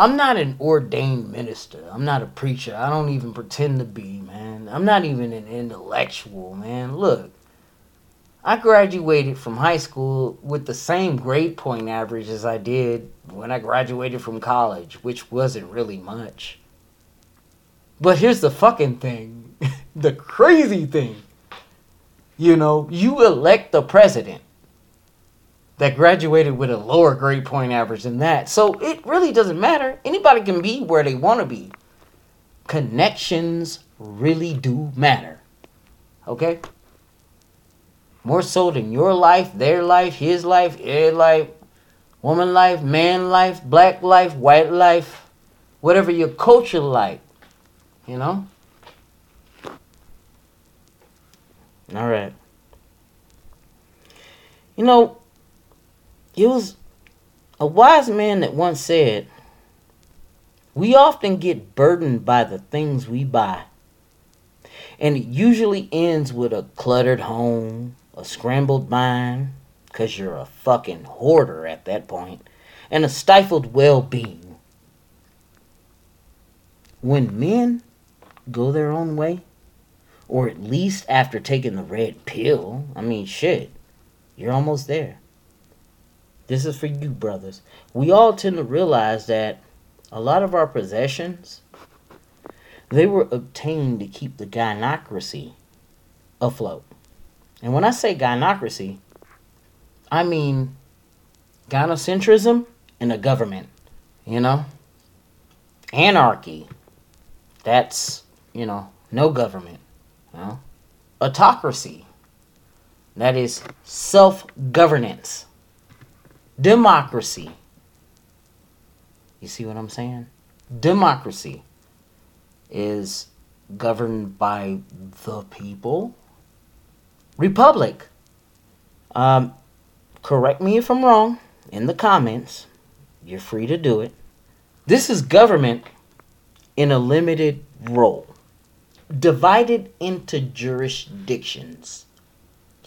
I'm not an ordained minister. I'm not a preacher. I don't even pretend to be, man. I'm not even an intellectual, man. Look, I graduated from high school with the same grade point average as I did when I graduated from college, which wasn't really much. But here's the fucking thing the crazy thing. You know, you elect the president that graduated with a lower grade point average than that. So it really doesn't matter. Anybody can be where they want to be. Connections really do matter. Okay? More so than your life, their life, his life, their life, woman life, man life, black life, white life, whatever your culture like. You know? All right. You know, it was a wise man that once said, We often get burdened by the things we buy. And it usually ends with a cluttered home, a scrambled mind, because you're a fucking hoarder at that point, and a stifled well being. When men go their own way, or at least after taking the red pill, I mean, shit, you're almost there. This is for you, brothers. We all tend to realize that a lot of our possessions they were obtained to keep the gynocracy afloat. And when I say gynocracy, I mean gynocentrism in a government, you know? Anarchy. That's, you know, no government. You know? Autocracy. That is self governance. Democracy. You see what I'm saying? Democracy is governed by the people. Republic. Um, correct me if I'm wrong in the comments. You're free to do it. This is government in a limited role, divided into jurisdictions.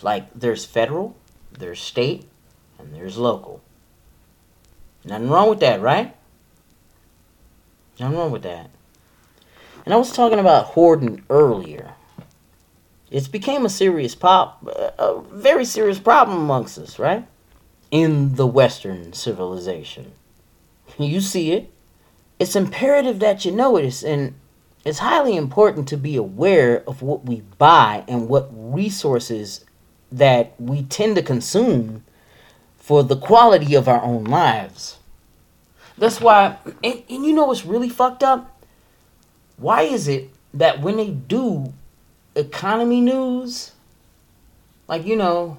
Like there's federal, there's state, and there's local. Nothing wrong with that, right? Nothing wrong with that. And I was talking about hoarding earlier. It's became a serious pop, a very serious problem amongst us, right? In the Western civilization. You see it. It's imperative that you know it, and it's highly important to be aware of what we buy and what resources that we tend to consume for the quality of our own lives. That's why, and, and you know what's really fucked up? why is it that when they do economy news, like you know,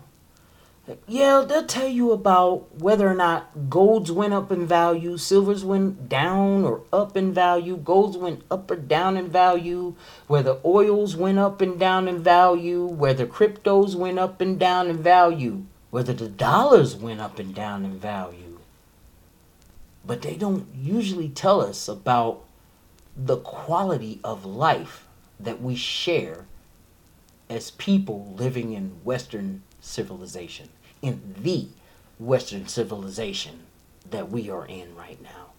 yeah, they'll tell you about whether or not golds went up in value, silvers went down or up in value, golds went up or down in value, whether oils went up and down in value, whether cryptos went up and down in value, whether the dollars went up and down in value. But they don't usually tell us about the quality of life that we share as people living in Western civilization, in the Western civilization that we are in right now.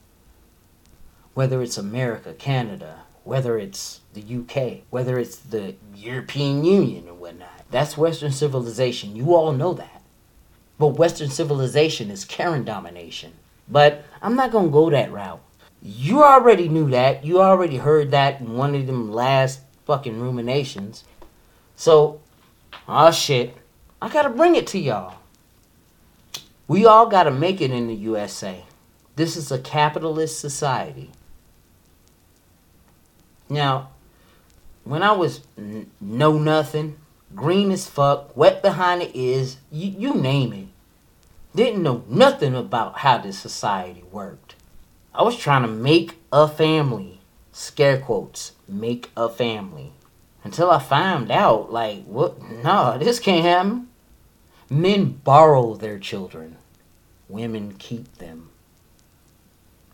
Whether it's America, Canada, whether it's the UK, whether it's the European Union or whatnot, that's Western civilization. You all know that. But Western civilization is Karen domination. But I'm not going to go that route. You already knew that. You already heard that in one of them last fucking ruminations. So, oh shit. I gotta bring it to y'all. We all gotta make it in the USA. This is a capitalist society. Now, when I was n- know nothing, green as fuck, wet behind the ears, you, you name it, didn't know nothing about how this society worked. I was trying to make a family. Scare quotes. Make a family. Until I found out, like, what? No, this can't happen. Men borrow their children. Women keep them.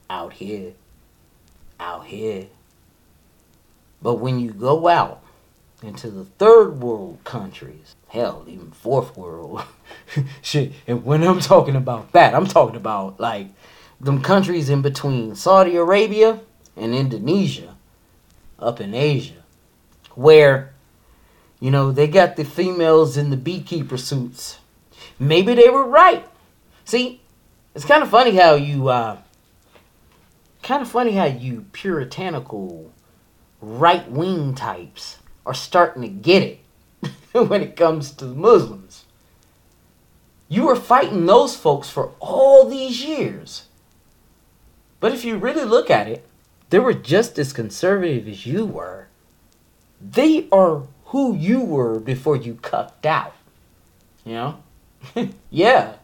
Out here. Out here. But when you go out into the third world countries, hell, even fourth world, shit, and when I'm talking about that, I'm talking about like them countries in between Saudi Arabia and Indonesia up in Asia, where, you know, they got the females in the beekeeper suits. Maybe they were right. See, it's kind of funny how you, uh, kind of funny how you puritanical right wing types are starting to get it when it comes to the Muslims. You were fighting those folks for all these years. But if you really look at it, they were just as conservative as you were. They are who you were before you cucked out. You know? yeah,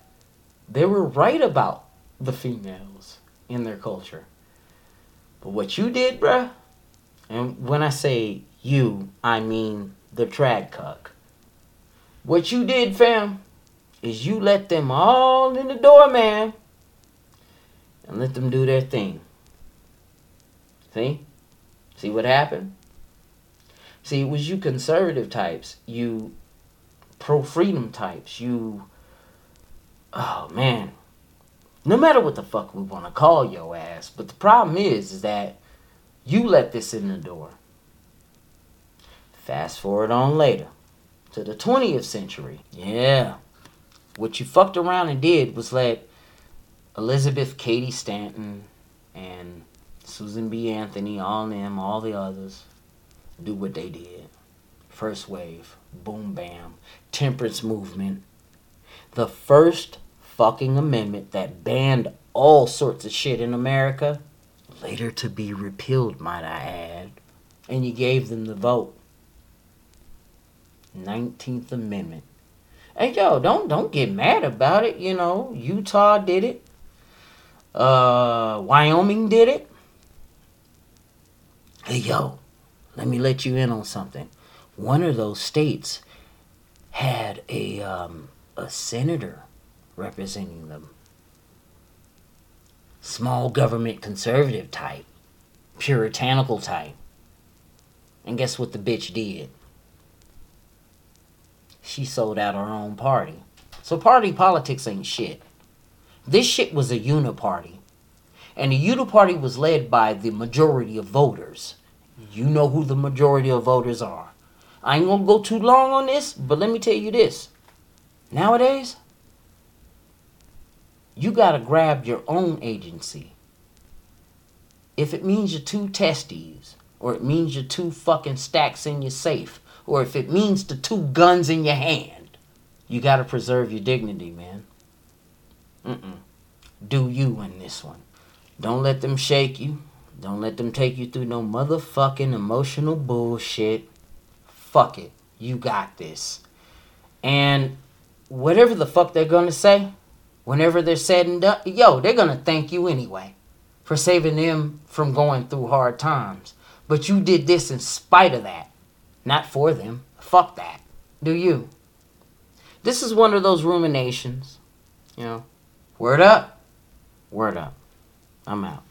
they were right about the females in their culture. But what you did, bruh, and when I say you, I mean the trad cuck. What you did, fam, is you let them all in the door, man, and let them do their thing. See? See what happened? See, it was you conservative types, you pro freedom types, you. Oh, man. No matter what the fuck we want to call your ass, but the problem is, is that you let this in the door. Fast forward on later to the 20th century. Yeah. What you fucked around and did was let Elizabeth Cady Stanton and Susan B. Anthony, all them, all the others, do what they did. First wave, boom bam, temperance movement. The first fucking amendment that banned all sorts of shit in America, later to be repealed, might I add. And you gave them the vote. 19th Amendment. Hey yo, don't don't get mad about it, you know. Utah did it. Uh Wyoming did it. Hey yo, let me let you in on something. One of those states had a um, a senator representing them. Small government conservative type, puritanical type. And guess what the bitch did? She sold out her own party. So party politics ain't shit. This shit was a uniparty. And the uniparty was led by the majority of voters. You know who the majority of voters are. I ain't gonna go too long on this, but let me tell you this. Nowadays, you gotta grab your own agency. If it means your two testes, or it means your two fucking stacks in your safe, or if it means the two guns in your hand, you gotta preserve your dignity, man. Mm-mm. Do you in this one. Don't let them shake you. Don't let them take you through no motherfucking emotional bullshit. Fuck it. You got this. And whatever the fuck they're gonna say, whenever they're said and done, yo, they're gonna thank you anyway for saving them from going through hard times. But you did this in spite of that, not for them. Fuck that. Do you? This is one of those ruminations, you know. Word up. Word up. I'm out.